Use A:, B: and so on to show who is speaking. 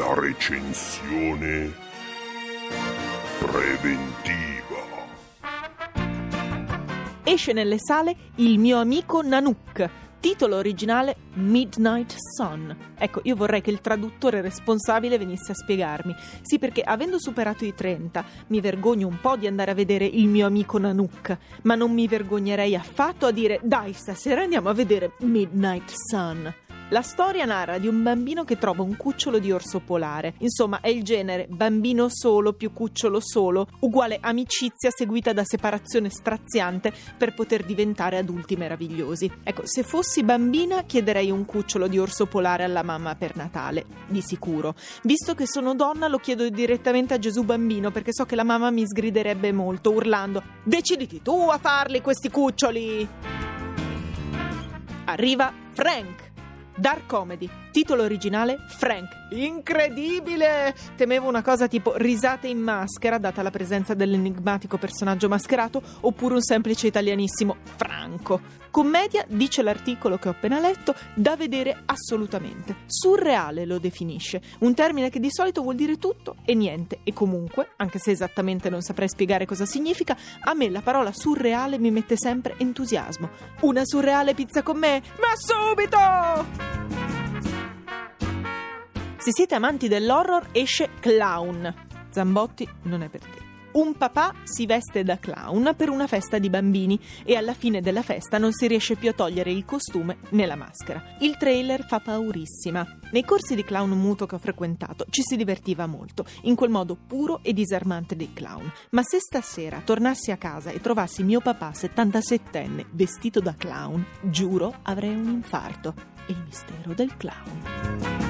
A: La recensione preventiva.
B: Esce nelle sale Il mio amico Nanook, titolo originale Midnight Sun. Ecco, io vorrei che il traduttore responsabile venisse a spiegarmi. Sì, perché avendo superato i 30, mi vergogno un po' di andare a vedere il mio amico Nanook, ma non mi vergognerei affatto a dire dai, stasera andiamo a vedere Midnight Sun. La storia narra di un bambino che trova un cucciolo di orso polare. Insomma, è il genere bambino solo più cucciolo solo, uguale amicizia seguita da separazione straziante per poter diventare adulti meravigliosi. Ecco, se fossi bambina chiederei un cucciolo di orso polare alla mamma per Natale, di sicuro. Visto che sono donna lo chiedo direttamente a Gesù bambino perché so che la mamma mi sgriderebbe molto urlando Deciditi tu a farli questi cuccioli! Arriva Frank Dark Comedy, titolo originale Frank. Incredibile! Temevo una cosa tipo risate in maschera, data la presenza dell'enigmatico personaggio mascherato, oppure un semplice italianissimo Franco. Commedia, dice l'articolo che ho appena letto, da vedere assolutamente. Surreale lo definisce, un termine che di solito vuol dire tutto e niente. E comunque, anche se esattamente non saprei spiegare cosa significa, a me la parola surreale mi mette sempre entusiasmo. Una surreale pizza con me? Ma subito! Se siete amanti dell'horror, esce Clown. Zambotti non è per te. Un papà si veste da clown per una festa di bambini e alla fine della festa non si riesce più a togliere il costume né la maschera. Il trailer fa paurissima. Nei corsi di clown muto che ho frequentato ci si divertiva molto, in quel modo puro e disarmante dei clown. Ma se stasera tornassi a casa e trovassi mio papà 77enne vestito da clown, giuro avrei un infarto. Il mistero del clown.